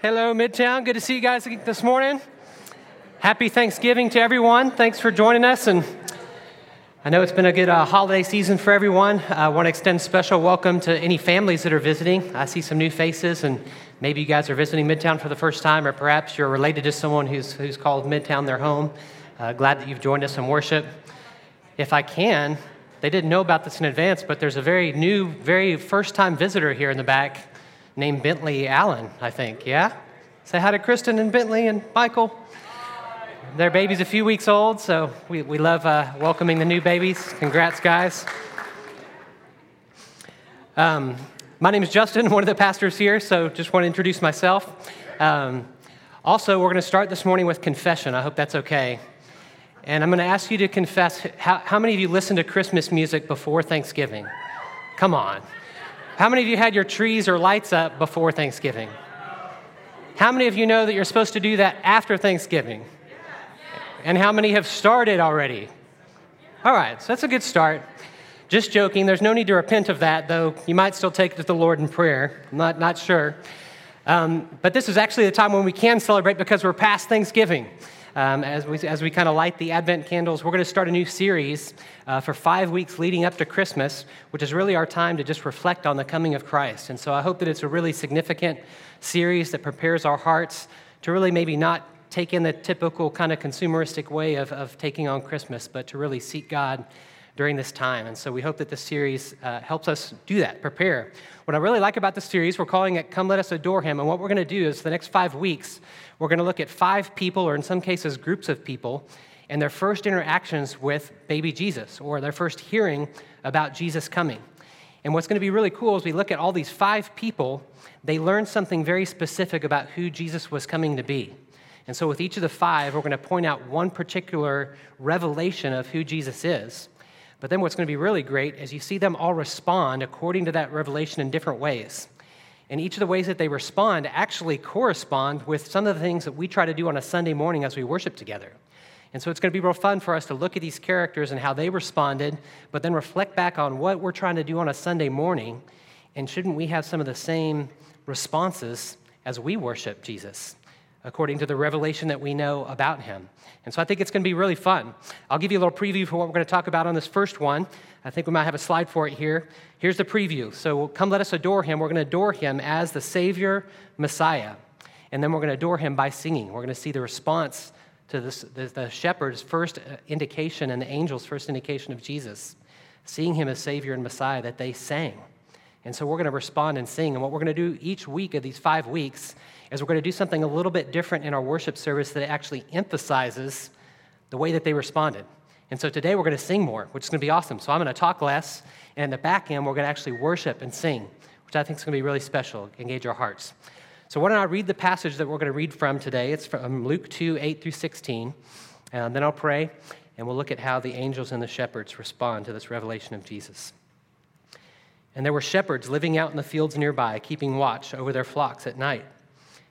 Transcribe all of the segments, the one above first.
Hello, Midtown. Good to see you guys this morning. Happy Thanksgiving to everyone. Thanks for joining us. And I know it's been a good uh, holiday season for everyone. I want to extend special welcome to any families that are visiting. I see some new faces, and maybe you guys are visiting Midtown for the first time, or perhaps you're related to someone who's, who's called Midtown their home. Uh, glad that you've joined us in worship. If I can, they didn't know about this in advance, but there's a very new, very first time visitor here in the back named Bentley Allen, I think. Yeah? Say hi to Kristen and Bentley and Michael. Their baby's a few weeks old, so we, we love uh, welcoming the new babies. Congrats, guys. Um, my name is Justin, one of the pastors here, so just want to introduce myself. Um, also, we're going to start this morning with confession. I hope that's okay. And I'm going to ask you to confess how, how many of you listened to Christmas music before Thanksgiving? Come on. How many of you had your trees or lights up before Thanksgiving? How many of you know that you're supposed to do that after Thanksgiving? And how many have started already? All right, so that's a good start. Just joking. There's no need to repent of that, though you might still take it to the Lord in prayer. I'm not, not sure. Um, but this is actually the time when we can celebrate because we're past Thanksgiving um, as we, as we kind of light the Advent candles, we're going to start a new series uh, for five weeks leading up to Christmas, which is really our time to just reflect on the coming of Christ. And so I hope that it's a really significant series that prepares our hearts to really maybe not take in the typical kind of consumeristic way of, of taking on Christmas, but to really seek God during this time. And so we hope that this series uh, helps us do that, prepare. What I really like about this series, we're calling it Come Let Us Adore Him. And what we're going to do is the next five weeks, we're going to look at five people, or in some cases, groups of people, and their first interactions with baby Jesus, or their first hearing about Jesus coming. And what's going to be really cool is we look at all these five people, they learned something very specific about who Jesus was coming to be. And so, with each of the five, we're going to point out one particular revelation of who Jesus is. But then what's going to be really great is you see them all respond according to that revelation in different ways. And each of the ways that they respond actually correspond with some of the things that we try to do on a Sunday morning as we worship together. And so it's going to be real fun for us to look at these characters and how they responded, but then reflect back on what we're trying to do on a Sunday morning. And shouldn't we have some of the same responses as we worship Jesus? According to the revelation that we know about him. And so I think it's going to be really fun. I'll give you a little preview for what we're going to talk about on this first one. I think we might have a slide for it here. Here's the preview. So come let us adore him. We're going to adore him as the Savior, Messiah. And then we're going to adore him by singing. We're going to see the response to this, the, the shepherd's first uh, indication and the angel's first indication of Jesus, seeing him as Savior and Messiah, that they sang. And so we're going to respond and sing. And what we're going to do each week of these five weeks is we're going to do something a little bit different in our worship service that actually emphasizes the way that they responded. And so today we're going to sing more, which is going to be awesome. So I'm going to talk less, and in the back end, we're going to actually worship and sing, which I think is going to be really special, engage our hearts. So why don't I read the passage that we're going to read from today? It's from Luke 2 8 through 16. And then I'll pray, and we'll look at how the angels and the shepherds respond to this revelation of Jesus. And there were shepherds living out in the fields nearby, keeping watch over their flocks at night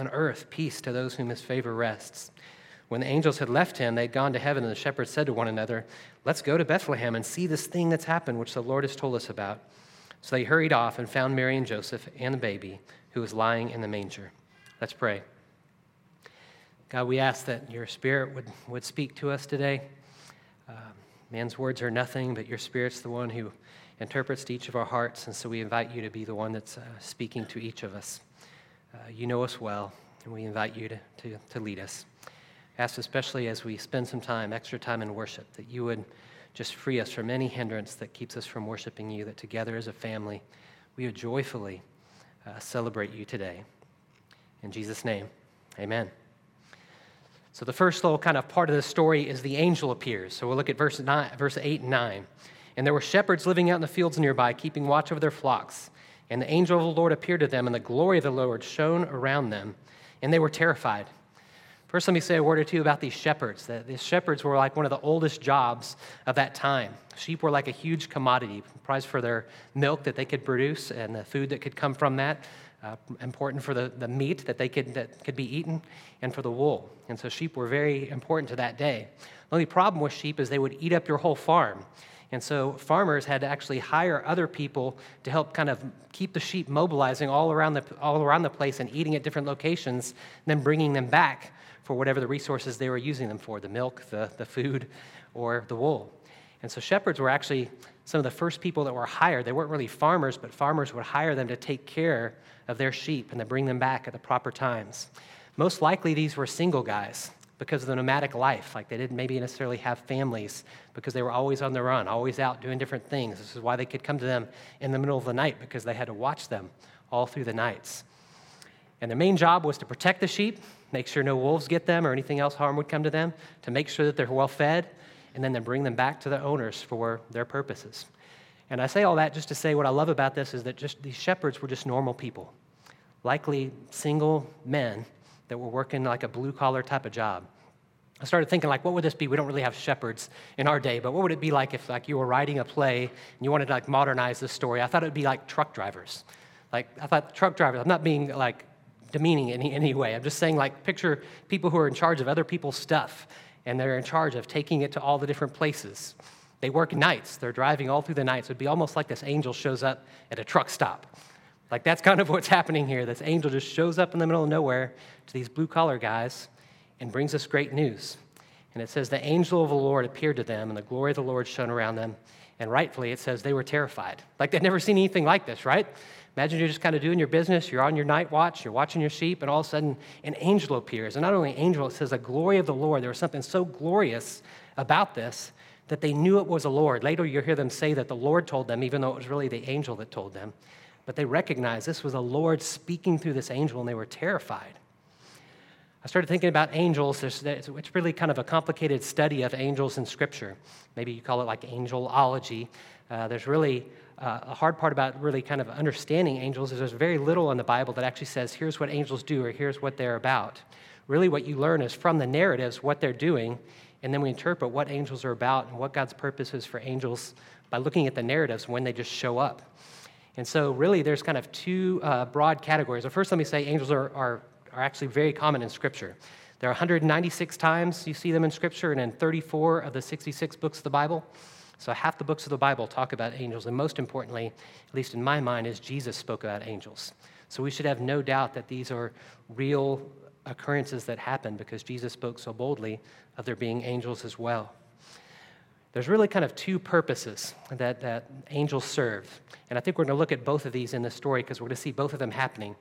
and earth peace to those whom his favor rests. When the angels had left him, they had gone to heaven, and the shepherds said to one another, Let's go to Bethlehem and see this thing that's happened, which the Lord has told us about. So they hurried off and found Mary and Joseph and the baby who was lying in the manger. Let's pray. God, we ask that your spirit would, would speak to us today. Uh, man's words are nothing, but your spirit's the one who interprets to each of our hearts, and so we invite you to be the one that's uh, speaking to each of us. Uh, you know us well, and we invite you to, to, to lead us. Ask especially as we spend some time, extra time in worship, that you would just free us from any hindrance that keeps us from worshiping you, that together as a family, we would joyfully uh, celebrate you today. In Jesus' name, amen. So, the first little kind of part of the story is the angel appears. So, we'll look at verse, nine, verse 8 and 9. And there were shepherds living out in the fields nearby, keeping watch over their flocks. And the angel of the Lord appeared to them, and the glory of the Lord shone around them, and they were terrified. First, let me say a word or two about these shepherds. These shepherds were like one of the oldest jobs of that time. Sheep were like a huge commodity, prized for their milk that they could produce and the food that could come from that, uh, important for the, the meat that they could, that could be eaten, and for the wool. And so sheep were very important to that day. The only problem with sheep is they would eat up your whole farm. And so farmers had to actually hire other people to help kind of keep the sheep mobilizing all around the, all around the place and eating at different locations, then bringing them back for whatever the resources they were using them for the milk, the, the food, or the wool. And so shepherds were actually some of the first people that were hired. They weren't really farmers, but farmers would hire them to take care of their sheep and to bring them back at the proper times. Most likely, these were single guys because of the nomadic life. Like they didn't maybe necessarily have families because they were always on the run, always out doing different things. This is why they could come to them in the middle of the night because they had to watch them all through the nights. And their main job was to protect the sheep, make sure no wolves get them or anything else harm would come to them, to make sure that they're well fed, and then to bring them back to the owners for their purposes. And I say all that just to say what I love about this is that just these shepherds were just normal people, likely single men that were working like a blue collar type of job. I started thinking like, what would this be? We don't really have shepherds in our day, but what would it be like if like you were writing a play and you wanted to like modernize this story? I thought it would be like truck drivers. Like I thought truck drivers. I'm not being like demeaning in any, any way. I'm just saying like picture people who are in charge of other people's stuff and they're in charge of taking it to all the different places. They work nights. They're driving all through the nights. It'd be almost like this angel shows up at a truck stop like, that's kind of what's happening here. This angel just shows up in the middle of nowhere to these blue collar guys and brings us great news. And it says, The angel of the Lord appeared to them, and the glory of the Lord shone around them. And rightfully, it says they were terrified. Like they'd never seen anything like this, right? Imagine you're just kind of doing your business, you're on your night watch, you're watching your sheep, and all of a sudden an angel appears. And not only an angel, it says the glory of the Lord. There was something so glorious about this that they knew it was the Lord. Later, you'll hear them say that the Lord told them, even though it was really the angel that told them but they recognized this was the Lord speaking through this angel and they were terrified. I started thinking about angels. It's really kind of a complicated study of angels in Scripture. Maybe you call it like angelology. Uh, there's really uh, a hard part about really kind of understanding angels is there's very little in the Bible that actually says, here's what angels do or here's what they're about. Really, what you learn is from the narratives what they're doing, and then we interpret what angels are about and what God's purpose is for angels by looking at the narratives when they just show up. And so, really, there's kind of two uh, broad categories. So first, let me say angels are, are, are actually very common in Scripture. There are 196 times you see them in Scripture, and in 34 of the 66 books of the Bible. So, half the books of the Bible talk about angels. And most importantly, at least in my mind, is Jesus spoke about angels. So, we should have no doubt that these are real occurrences that happen because Jesus spoke so boldly of there being angels as well. There's really kind of two purposes that, that angels serve. And I think we're going to look at both of these in this story because we're going to see both of them happening.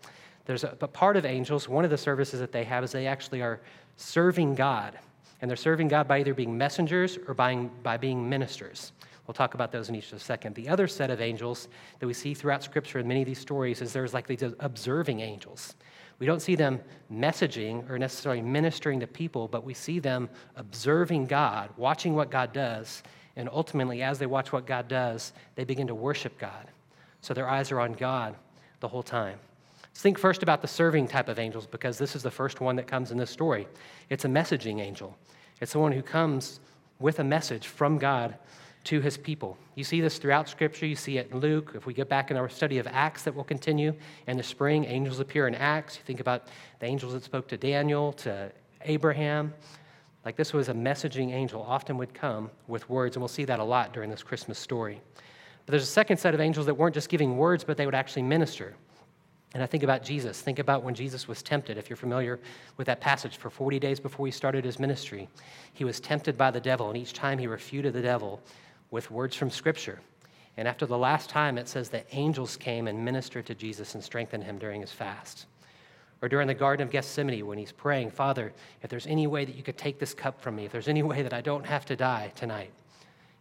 There's a, but part of angels, one of the services that they have is they actually are serving God. And they're serving God by either being messengers or by, by being ministers. We'll talk about those in each of a second. The other set of angels that we see throughout Scripture in many of these stories is there's like these observing angels. We don't see them messaging or necessarily ministering to people, but we see them observing God, watching what God does, and ultimately, as they watch what God does, they begin to worship God. So their eyes are on God the whole time. Let's think first about the serving type of angels because this is the first one that comes in this story. It's a messaging angel, it's the one who comes with a message from God to his people. You see this throughout Scripture. You see it in Luke. If we get back in our study of Acts that will continue in the spring, angels appear in Acts. You think about the angels that spoke to Daniel, to Abraham. Like this was a messaging angel, often would come with words, and we'll see that a lot during this Christmas story. But there's a second set of angels that weren't just giving words, but they would actually minister. And I think about Jesus. Think about when Jesus was tempted. If you're familiar with that passage, for 40 days before he started his ministry, he was tempted by the devil, and each time he refuted the devil with words from Scripture. And after the last time, it says that angels came and ministered to Jesus and strengthened him during his fast. Or during the Garden of Gethsemane, when he's praying, Father, if there's any way that you could take this cup from me, if there's any way that I don't have to die tonight.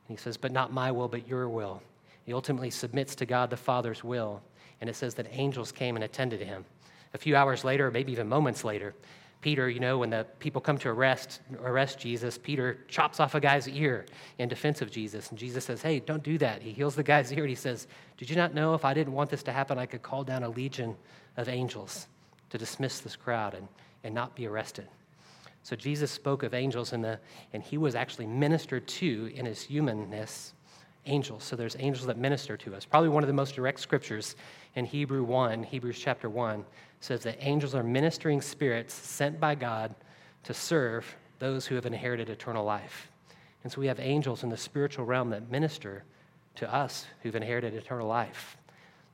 And he says, But not my will, but your will. He ultimately submits to God the Father's will. And it says that angels came and attended him. A few hours later, maybe even moments later, Peter, you know, when the people come to arrest, arrest Jesus, Peter chops off a guy's ear in defense of Jesus. And Jesus says, Hey, don't do that. He heals the guy's ear and he says, Did you not know if I didn't want this to happen, I could call down a legion of angels to dismiss this crowd and, and not be arrested? So Jesus spoke of angels, in the, and he was actually ministered to in his humanness, angels. So there's angels that minister to us. Probably one of the most direct scriptures in Hebrew 1, Hebrews chapter 1, says that angels are ministering spirits sent by God to serve those who have inherited eternal life. And so we have angels in the spiritual realm that minister to us who've inherited eternal life.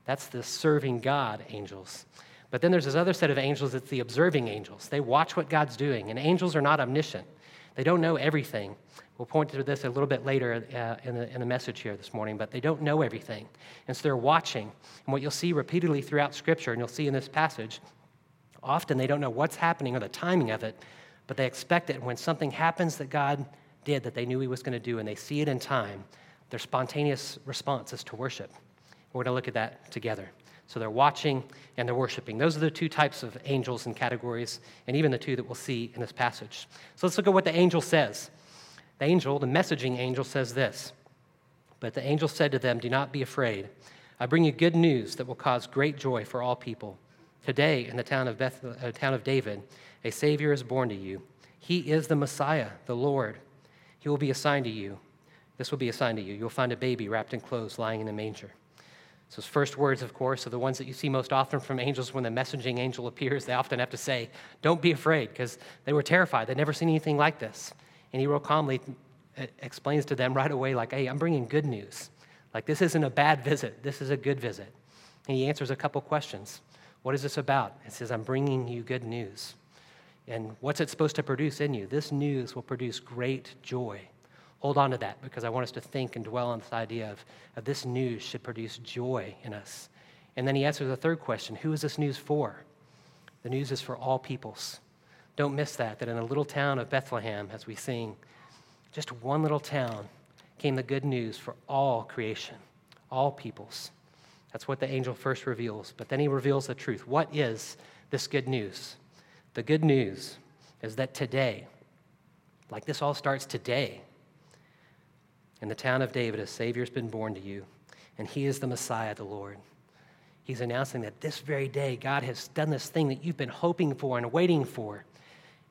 That's the serving God angels. But then there's this other set of angels that's the observing angels. They watch what God's doing, and angels are not omniscient. They don't know everything. We'll point to this a little bit later uh, in, the, in the message here this morning, but they don't know everything. And so they're watching. And what you'll see repeatedly throughout Scripture, and you'll see in this passage, often they don't know what's happening or the timing of it, but they expect it. And when something happens that God did that they knew He was going to do, and they see it in time, their spontaneous response is to worship. We're going to look at that together. So they're watching and they're worshiping. Those are the two types of angels and categories, and even the two that we'll see in this passage. So let's look at what the angel says. The angel, the messaging angel, says this But the angel said to them, Do not be afraid. I bring you good news that will cause great joy for all people. Today, in the town of, Beth, uh, town of David, a Savior is born to you. He is the Messiah, the Lord. He will be assigned to you. This will be assigned to you. You'll find a baby wrapped in clothes lying in a manger. So, his first words, of course, are the ones that you see most often from angels when the messaging angel appears. They often have to say, Don't be afraid, because they were terrified. They'd never seen anything like this. And he real calmly uh, explains to them right away, like, Hey, I'm bringing good news. Like, this isn't a bad visit, this is a good visit. And he answers a couple questions. What is this about? It says, I'm bringing you good news. And what's it supposed to produce in you? This news will produce great joy hold on to that because I want us to think and dwell on this idea of, of this news should produce joy in us. And then he answers the third question Who is this news for? The news is for all peoples. Don't miss that, that in a little town of Bethlehem, as we sing, just one little town, came the good news for all creation, all peoples. That's what the angel first reveals. But then he reveals the truth. What is this good news? The good news is that today, like this all starts today, in the town of David, a Savior's been born to you, and he is the Messiah, the Lord. He's announcing that this very day, God has done this thing that you've been hoping for and waiting for.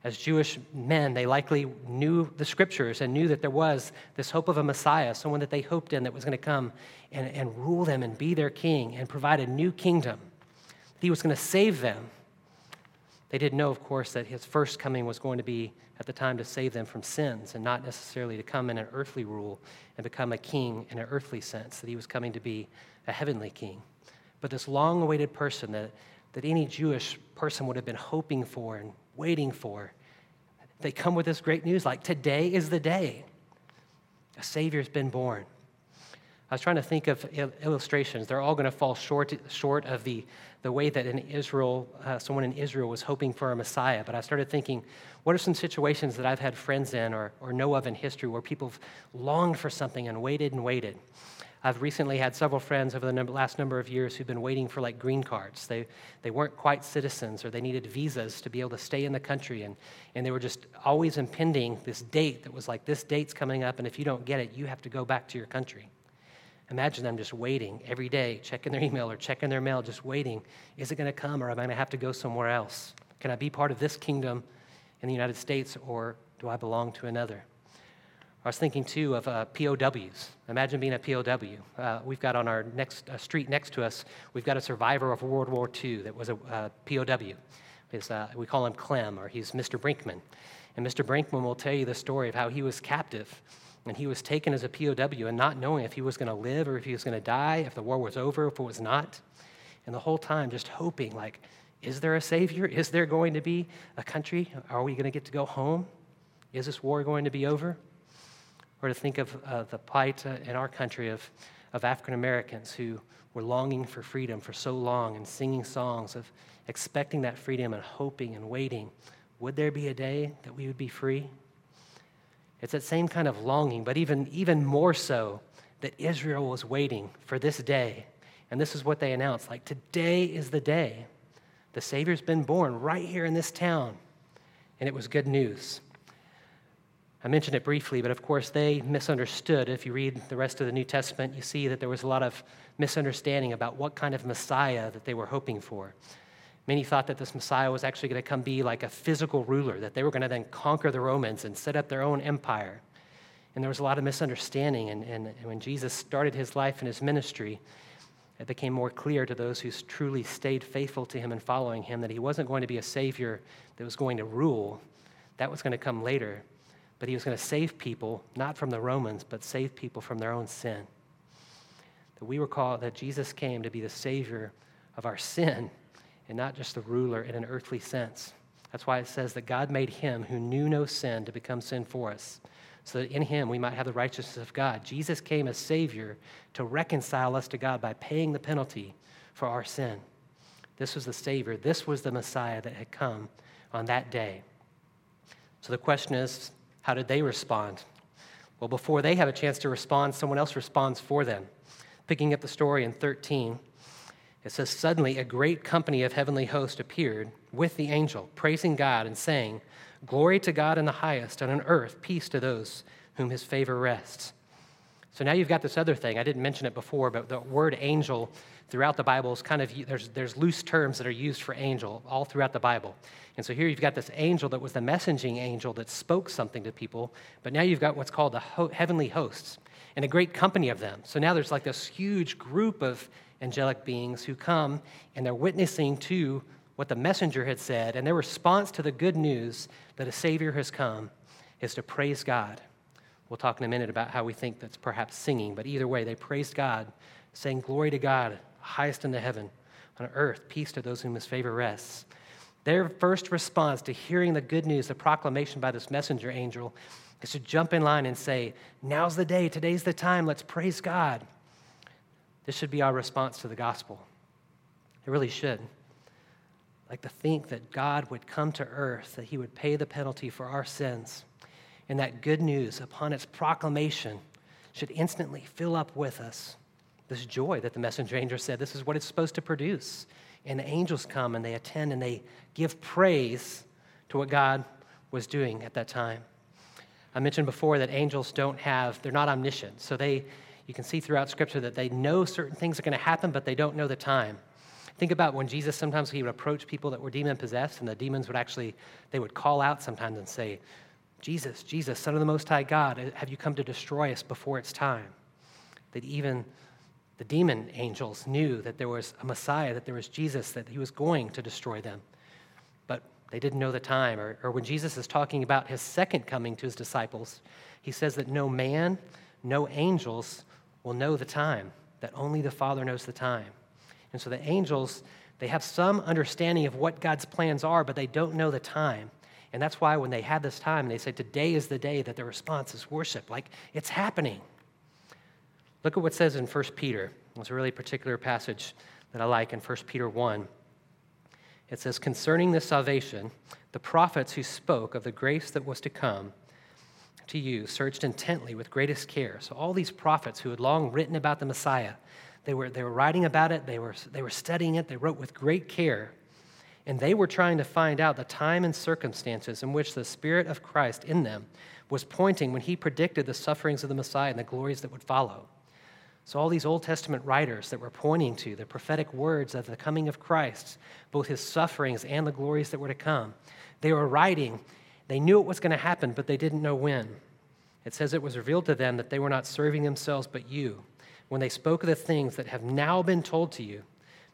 As Jewish men, they likely knew the scriptures and knew that there was this hope of a Messiah, someone that they hoped in that was going to come and, and rule them and be their king and provide a new kingdom. He was going to save them they didn't know, of course, that his first coming was going to be at the time to save them from sins and not necessarily to come in an earthly rule and become a king in an earthly sense, that he was coming to be a heavenly king. But this long awaited person that, that any Jewish person would have been hoping for and waiting for, they come with this great news like, today is the day. A Savior's been born. I was trying to think of illustrations. They're all going to fall short, short of the, the way that in Israel, uh, someone in Israel was hoping for a Messiah. But I started thinking, what are some situations that I've had friends in or, or know of in history where people have longed for something and waited and waited? I've recently had several friends over the number, last number of years who've been waiting for like green cards. They, they weren't quite citizens or they needed visas to be able to stay in the country. And, and they were just always impending this date that was like, this date's coming up, and if you don't get it, you have to go back to your country. Imagine them just waiting every day, checking their email or checking their mail, just waiting. Is it going to come or am I going to have to go somewhere else? Can I be part of this kingdom in the United States or do I belong to another? I was thinking too of uh, POWs. Imagine being a POW. Uh, we've got on our next uh, street next to us, we've got a survivor of World War II that was a uh, POW. His, uh, we call him Clem, or he's Mr. Brinkman. And Mr. Brinkman will tell you the story of how he was captive and he was taken as a POW and not knowing if he was going to live or if he was going to die, if the war was over, if it was not. And the whole time just hoping, like, is there a Savior? Is there going to be a country? Are we going to get to go home? Is this war going to be over? Or to think of uh, the plight uh, in our country of, of African Americans who were longing for freedom for so long and singing songs of expecting that freedom and hoping and waiting. Would there be a day that we would be free? It's that same kind of longing, but even, even more so that Israel was waiting for this day. And this is what they announced like, today is the day. The Savior's been born right here in this town. And it was good news. I mentioned it briefly, but of course they misunderstood. If you read the rest of the New Testament, you see that there was a lot of misunderstanding about what kind of Messiah that they were hoping for. Many thought that this Messiah was actually going to come be like a physical ruler, that they were going to then conquer the Romans and set up their own empire. And there was a lot of misunderstanding. And, and, and when Jesus started his life and his ministry, it became more clear to those who truly stayed faithful to him and following him that he wasn't going to be a savior that was going to rule. That was going to come later. But he was going to save people, not from the Romans, but save people from their own sin. That we were called, that Jesus came to be the savior of our sin and not just the ruler in an earthly sense. That's why it says that God made him who knew no sin to become sin for us, so that in him we might have the righteousness of God. Jesus came as Savior to reconcile us to God by paying the penalty for our sin. This was the Savior. This was the Messiah that had come on that day. So the question is, how did they respond? Well, before they have a chance to respond, someone else responds for them. Picking up the story in 13, it says, Suddenly a great company of heavenly hosts appeared with the angel, praising God and saying, Glory to God in the highest, and on earth peace to those whom his favor rests. So now you've got this other thing. I didn't mention it before, but the word angel throughout the Bible is kind of, there's, there's loose terms that are used for angel all throughout the Bible. And so here you've got this angel that was the messaging angel that spoke something to people, but now you've got what's called the ho- heavenly hosts and a great company of them. So now there's like this huge group of angelic beings who come and they're witnessing to what the messenger had said, and their response to the good news that a Savior has come is to praise God. We'll talk in a minute about how we think that's perhaps singing, but either way, they praised God, saying, Glory to God, highest in the heaven, on earth, peace to those whom his favor rests. Their first response to hearing the good news, the proclamation by this messenger angel, is to jump in line and say, Now's the day, today's the time, let's praise God. This should be our response to the gospel. It really should. Like to think that God would come to earth, that he would pay the penalty for our sins, and that good news, upon its proclamation, should instantly fill up with us this joy that the messenger angel said this is what it's supposed to produce. And the angels come and they attend and they give praise to what God was doing at that time. I mentioned before that angels don't have, they're not omniscient. So they, you can see throughout Scripture that they know certain things are going to happen, but they don't know the time. Think about when Jesus sometimes he would approach people that were demon possessed, and the demons would actually, they would call out sometimes and say, Jesus, Jesus, Son of the Most High God, have you come to destroy us before it's time? That even the demon angels knew that there was a Messiah, that there was Jesus, that he was going to destroy them. But they didn't know the time. Or, or when Jesus is talking about his second coming to his disciples, he says that no man, no angels will know the time, that only the Father knows the time. And so the angels, they have some understanding of what God's plans are, but they don't know the time. And that's why when they had this time, they say, Today is the day that the response is worship. Like, it's happening. Look at what says in 1 Peter. It's a really particular passage that I like in 1 Peter 1. It says, Concerning this salvation, the prophets who spoke of the grace that was to come to you searched intently with greatest care. So, all these prophets who had long written about the Messiah, they were, they were writing about it, they were, they were studying it, they wrote with great care, and they were trying to find out the time and circumstances in which the Spirit of Christ in them was pointing when he predicted the sufferings of the Messiah and the glories that would follow. So, all these Old Testament writers that were pointing to the prophetic words of the coming of Christ, both his sufferings and the glories that were to come, they were writing they knew it was going to happen, but they didn't know when. It says it was revealed to them that they were not serving themselves, but you, when they spoke of the things that have now been told to you,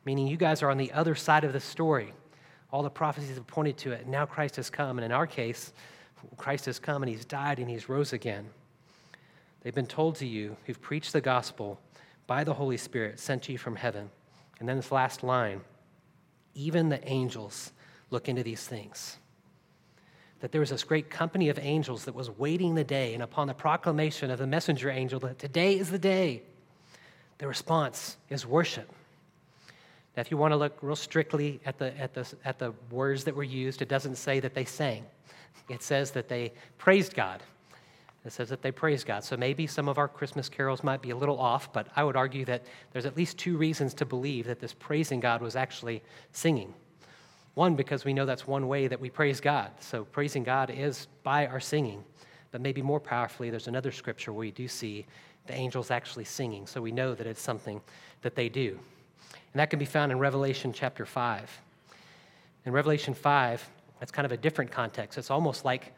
meaning you guys are on the other side of the story. All the prophecies have pointed to it, and now Christ has come. And in our case, Christ has come and he's died and he's rose again. They've been told to you who've preached the gospel by the Holy Spirit sent to you from heaven. And then this last line even the angels look into these things that there was this great company of angels that was waiting the day, and upon the proclamation of the messenger angel that today is the day, the response is worship. Now, if you want to look real strictly at the, at, the, at the words that were used, it doesn't say that they sang. It says that they praised God. It says that they praise God. So maybe some of our Christmas carols might be a little off, but I would argue that there's at least two reasons to believe that this praising God was actually singing. One, because we know that's one way that we praise God. So praising God is by our singing. But maybe more powerfully, there's another scripture where we do see the angels actually singing. So we know that it's something that they do. And that can be found in Revelation chapter 5. In Revelation 5, that's kind of a different context. It's almost like,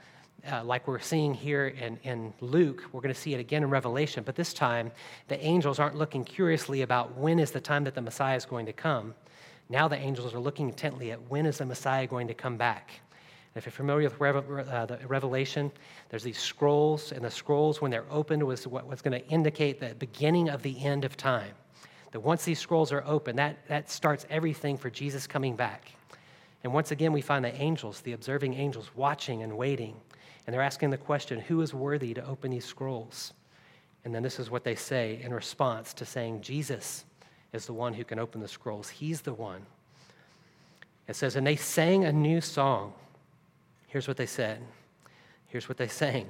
uh, like we're seeing here in, in Luke. We're going to see it again in Revelation, but this time the angels aren't looking curiously about when is the time that the Messiah is going to come. Now the angels are looking intently at when is the Messiah going to come back. If you're familiar with uh, the Revelation, there's these scrolls, and the scrolls, when they're opened, was what was going to indicate the beginning of the end of time. That once these scrolls are open, that, that starts everything for Jesus coming back. And once again, we find the angels, the observing angels, watching and waiting. And they're asking the question who is worthy to open these scrolls? And then this is what they say in response to saying, Jesus is the one who can open the scrolls. He's the one. It says, and they sang a new song Here's what they said. Here's what they sang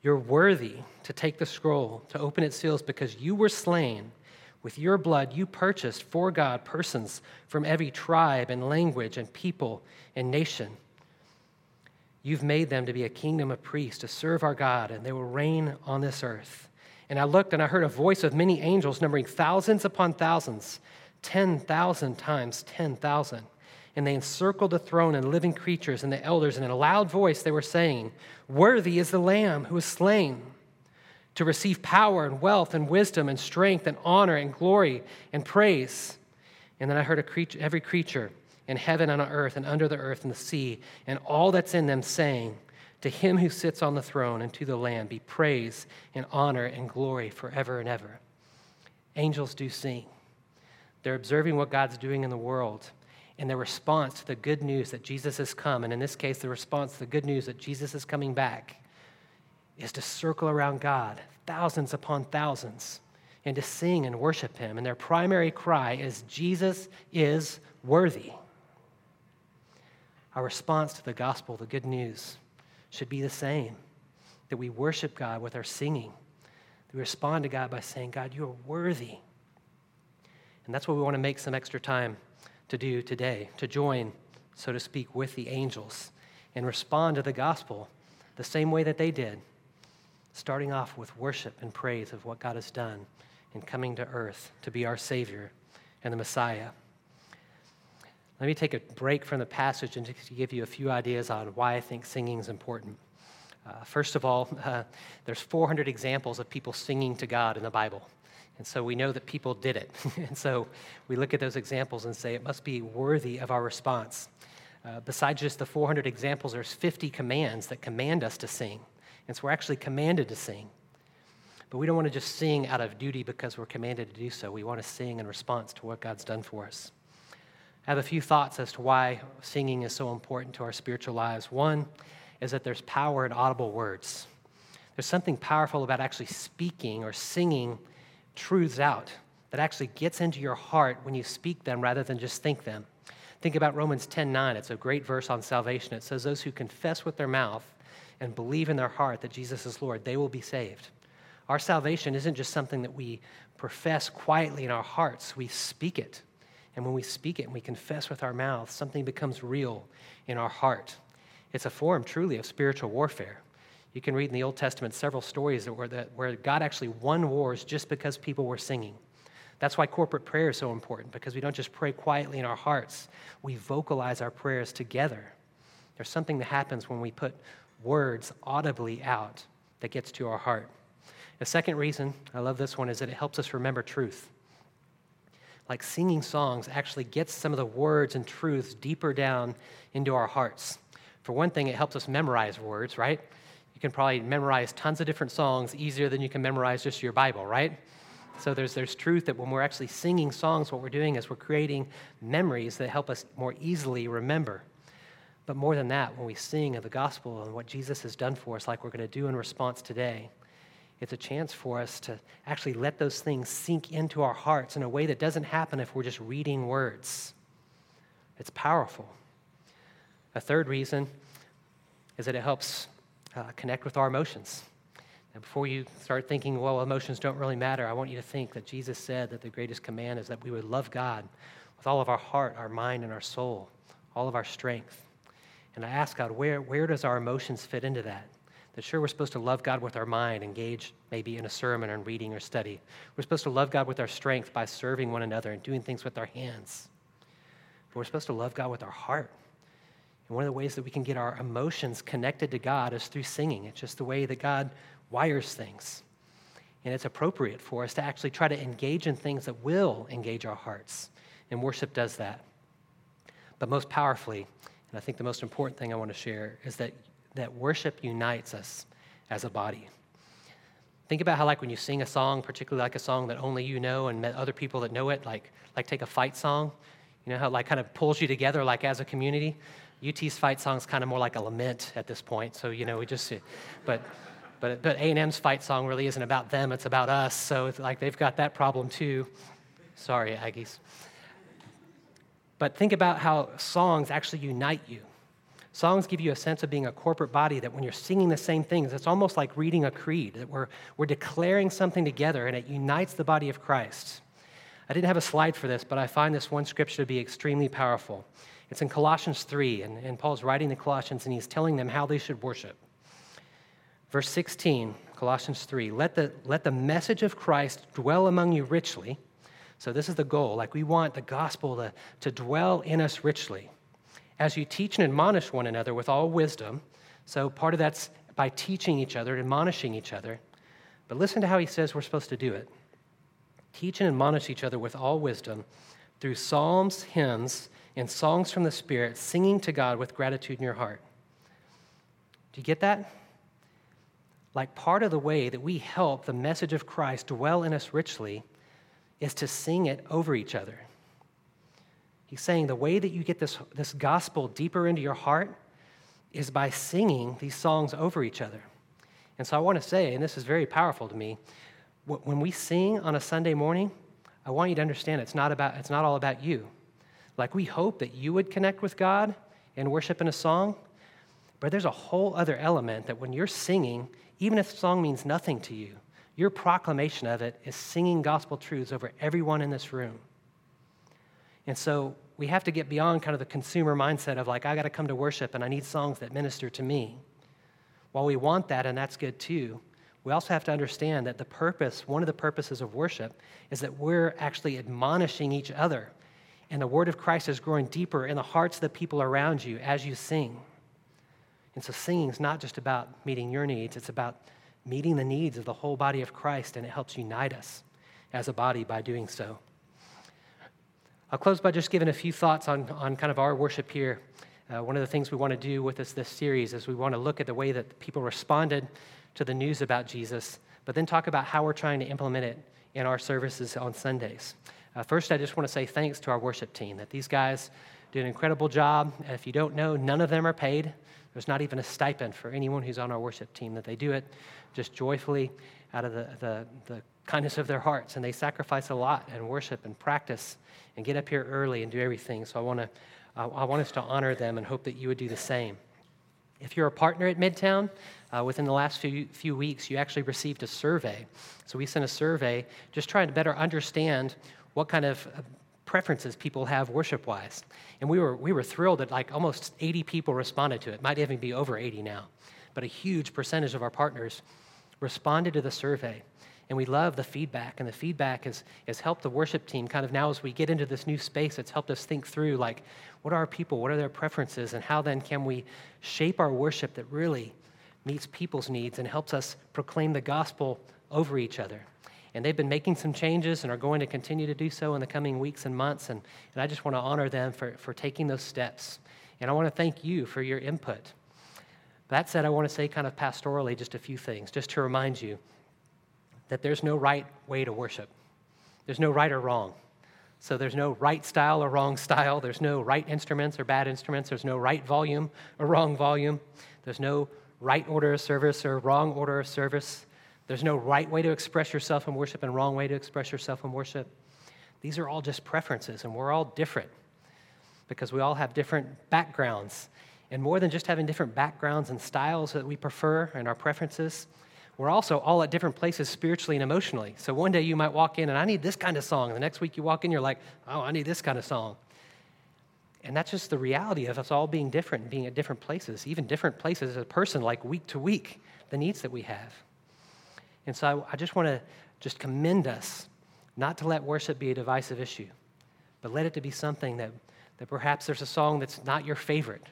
You're worthy to take the scroll, to open its seals, because you were slain. With your blood, you purchased for God persons from every tribe and language and people and nation. You've made them to be a kingdom of priests to serve our God, and they will reign on this earth. And I looked and I heard a voice of many angels, numbering thousands upon thousands, 10,000 times 10,000 and they encircled the throne and living creatures and the elders, and in a loud voice they were saying, Worthy is the Lamb who was slain to receive power and wealth and wisdom and strength and honor and glory and praise. And then I heard creature, every creature in heaven and on earth and under the earth and the sea and all that's in them saying, To him who sits on the throne and to the Lamb be praise and honor and glory forever and ever. Angels do sing. They're observing what God's doing in the world and their response to the good news that Jesus has come, and in this case, the response to the good news that Jesus is coming back, is to circle around God, thousands upon thousands, and to sing and worship Him. And their primary cry is, Jesus is worthy. Our response to the gospel, the good news, should be the same that we worship God with our singing, that we respond to God by saying, God, you are worthy. And that's what we want to make some extra time to do today, to join, so to speak, with the angels and respond to the gospel the same way that they did, starting off with worship and praise of what God has done in coming to earth to be our Savior and the Messiah. Let me take a break from the passage and to give you a few ideas on why I think singing is important. Uh, first of all, uh, there's 400 examples of people singing to God in the Bible. And so we know that people did it. and so we look at those examples and say it must be worthy of our response. Uh, besides just the 400 examples, there's 50 commands that command us to sing. And so we're actually commanded to sing. But we don't want to just sing out of duty because we're commanded to do so. We want to sing in response to what God's done for us. I have a few thoughts as to why singing is so important to our spiritual lives. One is that there's power in audible words. There's something powerful about actually speaking or singing truths out that actually gets into your heart when you speak them rather than just think them. Think about Romans 10:9. It's a great verse on salvation. It says those who confess with their mouth and believe in their heart that Jesus is Lord, they will be saved. Our salvation isn't just something that we profess quietly in our hearts. We speak it. And when we speak it and we confess with our mouth, something becomes real in our heart. It's a form truly of spiritual warfare. You can read in the Old Testament several stories where, the, where God actually won wars just because people were singing. That's why corporate prayer is so important, because we don't just pray quietly in our hearts, we vocalize our prayers together. There's something that happens when we put words audibly out that gets to our heart. The second reason, I love this one, is that it helps us remember truth. Like singing songs actually gets some of the words and truths deeper down into our hearts. For one thing, it helps us memorize words, right? You can probably memorize tons of different songs easier than you can memorize just your Bible, right? So there's, there's truth that when we're actually singing songs, what we're doing is we're creating memories that help us more easily remember. But more than that, when we sing of the gospel and what Jesus has done for us, like we're going to do in response today, it's a chance for us to actually let those things sink into our hearts in a way that doesn't happen if we're just reading words. It's powerful. A third reason is that it helps uh, connect with our emotions. And before you start thinking, well, emotions don't really matter, I want you to think that Jesus said that the greatest command is that we would love God with all of our heart, our mind, and our soul, all of our strength. And I ask God, where, where does our emotions fit into that? That sure, we're supposed to love God with our mind, engage maybe in a sermon or reading or study. We're supposed to love God with our strength by serving one another and doing things with our hands. but we're supposed to love God with our heart. And one of the ways that we can get our emotions connected to God is through singing. It's just the way that God wires things. And it's appropriate for us to actually try to engage in things that will engage our hearts. And worship does that. But most powerfully, and I think the most important thing I want to share is that, that worship unites us as a body. Think about how, like, when you sing a song, particularly like a song that only you know and other people that know it, like, like take a fight song, you know, how like kind of pulls you together, like as a community. UT's fight song is kind of more like a lament at this point. So, you know, we just, but, but, but A&M's fight song really isn't about them, it's about us. So it's like they've got that problem too. Sorry, Aggies. But think about how songs actually unite you. Songs give you a sense of being a corporate body that when you're singing the same things, it's almost like reading a creed, that we're, we're declaring something together and it unites the body of Christ. I didn't have a slide for this, but I find this one scripture to be extremely powerful. It's in Colossians 3, and, and Paul's writing the Colossians and he's telling them how they should worship. Verse 16, Colossians 3 let the, let the message of Christ dwell among you richly. So, this is the goal. Like, we want the gospel to, to dwell in us richly as you teach and admonish one another with all wisdom. So, part of that's by teaching each other, admonishing each other. But listen to how he says we're supposed to do it teach and admonish each other with all wisdom through psalms, hymns, and songs from the Spirit, singing to God with gratitude in your heart. Do you get that? Like part of the way that we help the message of Christ dwell in us richly is to sing it over each other. He's saying the way that you get this, this gospel deeper into your heart is by singing these songs over each other. And so I want to say, and this is very powerful to me, when we sing on a Sunday morning, I want you to understand it's not, about, it's not all about you. Like we hope that you would connect with God and worship in a song, but there's a whole other element that when you're singing, even if the song means nothing to you, your proclamation of it is singing gospel truths over everyone in this room. And so we have to get beyond kind of the consumer mindset of like, I got to come to worship and I need songs that minister to me. While we want that, and that's good too, we also have to understand that the purpose, one of the purposes of worship, is that we're actually admonishing each other. And the word of Christ is growing deeper in the hearts of the people around you as you sing. And so singing is not just about meeting your needs, it's about meeting the needs of the whole body of Christ, and it helps unite us as a body by doing so. I'll close by just giving a few thoughts on, on kind of our worship here. Uh, one of the things we want to do with this, this series is we want to look at the way that people responded to the news about Jesus, but then talk about how we're trying to implement it in our services on Sundays. Uh, first, I just want to say thanks to our worship team, that these guys do an incredible job. And if you don't know, none of them are paid. There's not even a stipend for anyone who's on our worship team, that they do it just joyfully out of the, the, the kindness of their hearts. And they sacrifice a lot and worship and practice and get up here early and do everything. So I want, to, uh, I want us to honor them and hope that you would do the same. If you're a partner at Midtown, uh, within the last few, few weeks, you actually received a survey. So we sent a survey just trying to better understand what kind of uh, preferences people have worship wise. And we were, we were thrilled that like almost 80 people responded to it. Might even be over 80 now. But a huge percentage of our partners responded to the survey. And we love the feedback, and the feedback has, has helped the worship team kind of now as we get into this new space, it's helped us think through like, what are our people, what are their preferences, and how then can we shape our worship that really meets people's needs and helps us proclaim the gospel over each other. And they've been making some changes and are going to continue to do so in the coming weeks and months. And, and I just want to honor them for, for taking those steps. And I want to thank you for your input. That said, I want to say, kind of pastorally, just a few things, just to remind you that there's no right way to worship. There's no right or wrong. So there's no right style or wrong style. There's no right instruments or bad instruments. There's no right volume or wrong volume. There's no right order of service or wrong order of service. There's no right way to express yourself in worship and wrong way to express yourself in worship. These are all just preferences, and we're all different because we all have different backgrounds. And more than just having different backgrounds and styles that we prefer and our preferences, we're also all at different places spiritually and emotionally. So one day you might walk in and I need this kind of song. The next week you walk in, you're like, oh, I need this kind of song. And that's just the reality of us all being different and being at different places, even different places as a person, like week to week, the needs that we have. And so I, I just want to just commend us not to let worship be a divisive issue, but let it to be something that, That perhaps there's a song that's not your favorite.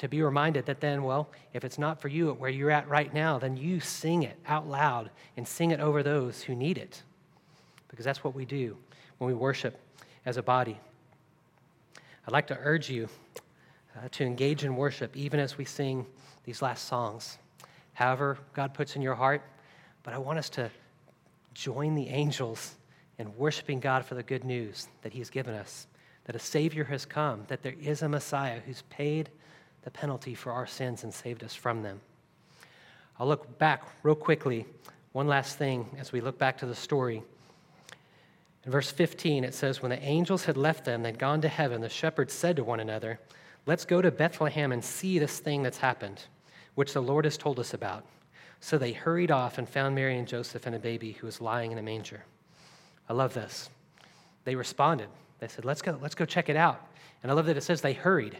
To be reminded that then, well, if it's not for you at where you're at right now, then you sing it out loud and sing it over those who need it. Because that's what we do when we worship as a body. I'd like to urge you uh, to engage in worship even as we sing these last songs. However, God puts in your heart, but I want us to join the angels in worshiping God for the good news that He's given us that a Savior has come, that there is a Messiah who's paid the penalty for our sins and saved us from them. I'll look back real quickly, one last thing as we look back to the story. In verse 15, it says, When the angels had left them, they'd gone to heaven, the shepherds said to one another, Let's go to Bethlehem and see this thing that's happened, which the Lord has told us about. So they hurried off and found Mary and Joseph and a baby who was lying in a manger. I love this. They responded. They said, Let's go, let's go check it out. And I love that it says they hurried.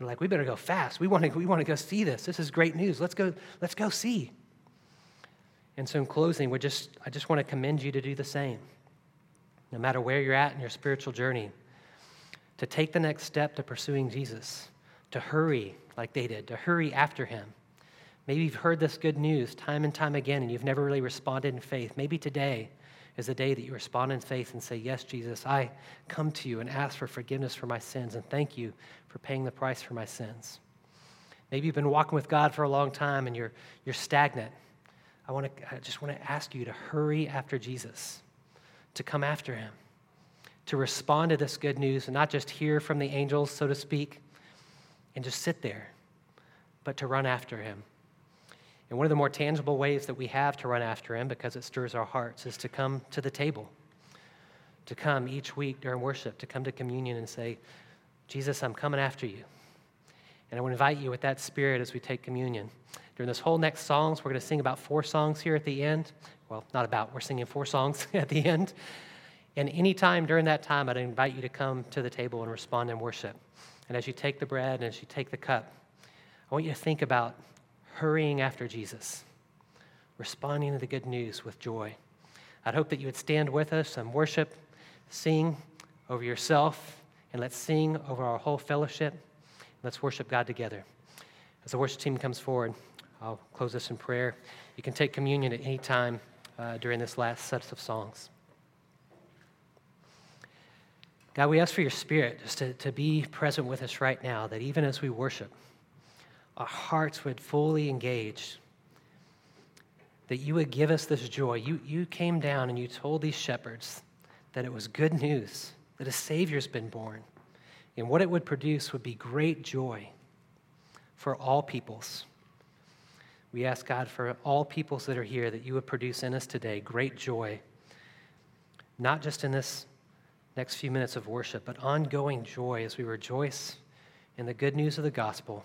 They're like, we better go fast. We want to, we want to go see this. This is great news. Let's go, let's go see. And so in closing, we just, I just want to commend you to do the same. No matter where you're at in your spiritual journey, to take the next step to pursuing Jesus, to hurry like they did, to hurry after him. Maybe you've heard this good news time and time again and you've never really responded in faith. Maybe today is the day that you respond in faith and say, Yes, Jesus, I come to you and ask for forgiveness for my sins and thank you for paying the price for my sins. Maybe you've been walking with God for a long time and you're, you're stagnant. I, want to, I just want to ask you to hurry after Jesus, to come after him, to respond to this good news and not just hear from the angels, so to speak, and just sit there, but to run after him. And one of the more tangible ways that we have to run after him, because it stirs our hearts, is to come to the table, to come each week during worship, to come to communion and say, Jesus, I'm coming after you. And I would invite you with that spirit as we take communion. During this whole next songs, we're going to sing about four songs here at the end. Well, not about, we're singing four songs at the end. And anytime during that time, I'd invite you to come to the table and respond in worship. And as you take the bread and as you take the cup, I want you to think about hurrying after Jesus, responding to the good news with joy. I'd hope that you would stand with us and worship, sing over yourself, and let's sing over our whole fellowship. Let's worship God together. As the worship team comes forward, I'll close this in prayer. You can take communion at any time uh, during this last set of songs. God, we ask for your spirit just to, to be present with us right now, that even as we worship, our hearts would fully engage, that you would give us this joy. You, you came down and you told these shepherds that it was good news, that a Savior's been born. And what it would produce would be great joy for all peoples. We ask God for all peoples that are here that you would produce in us today great joy, not just in this next few minutes of worship, but ongoing joy as we rejoice in the good news of the gospel.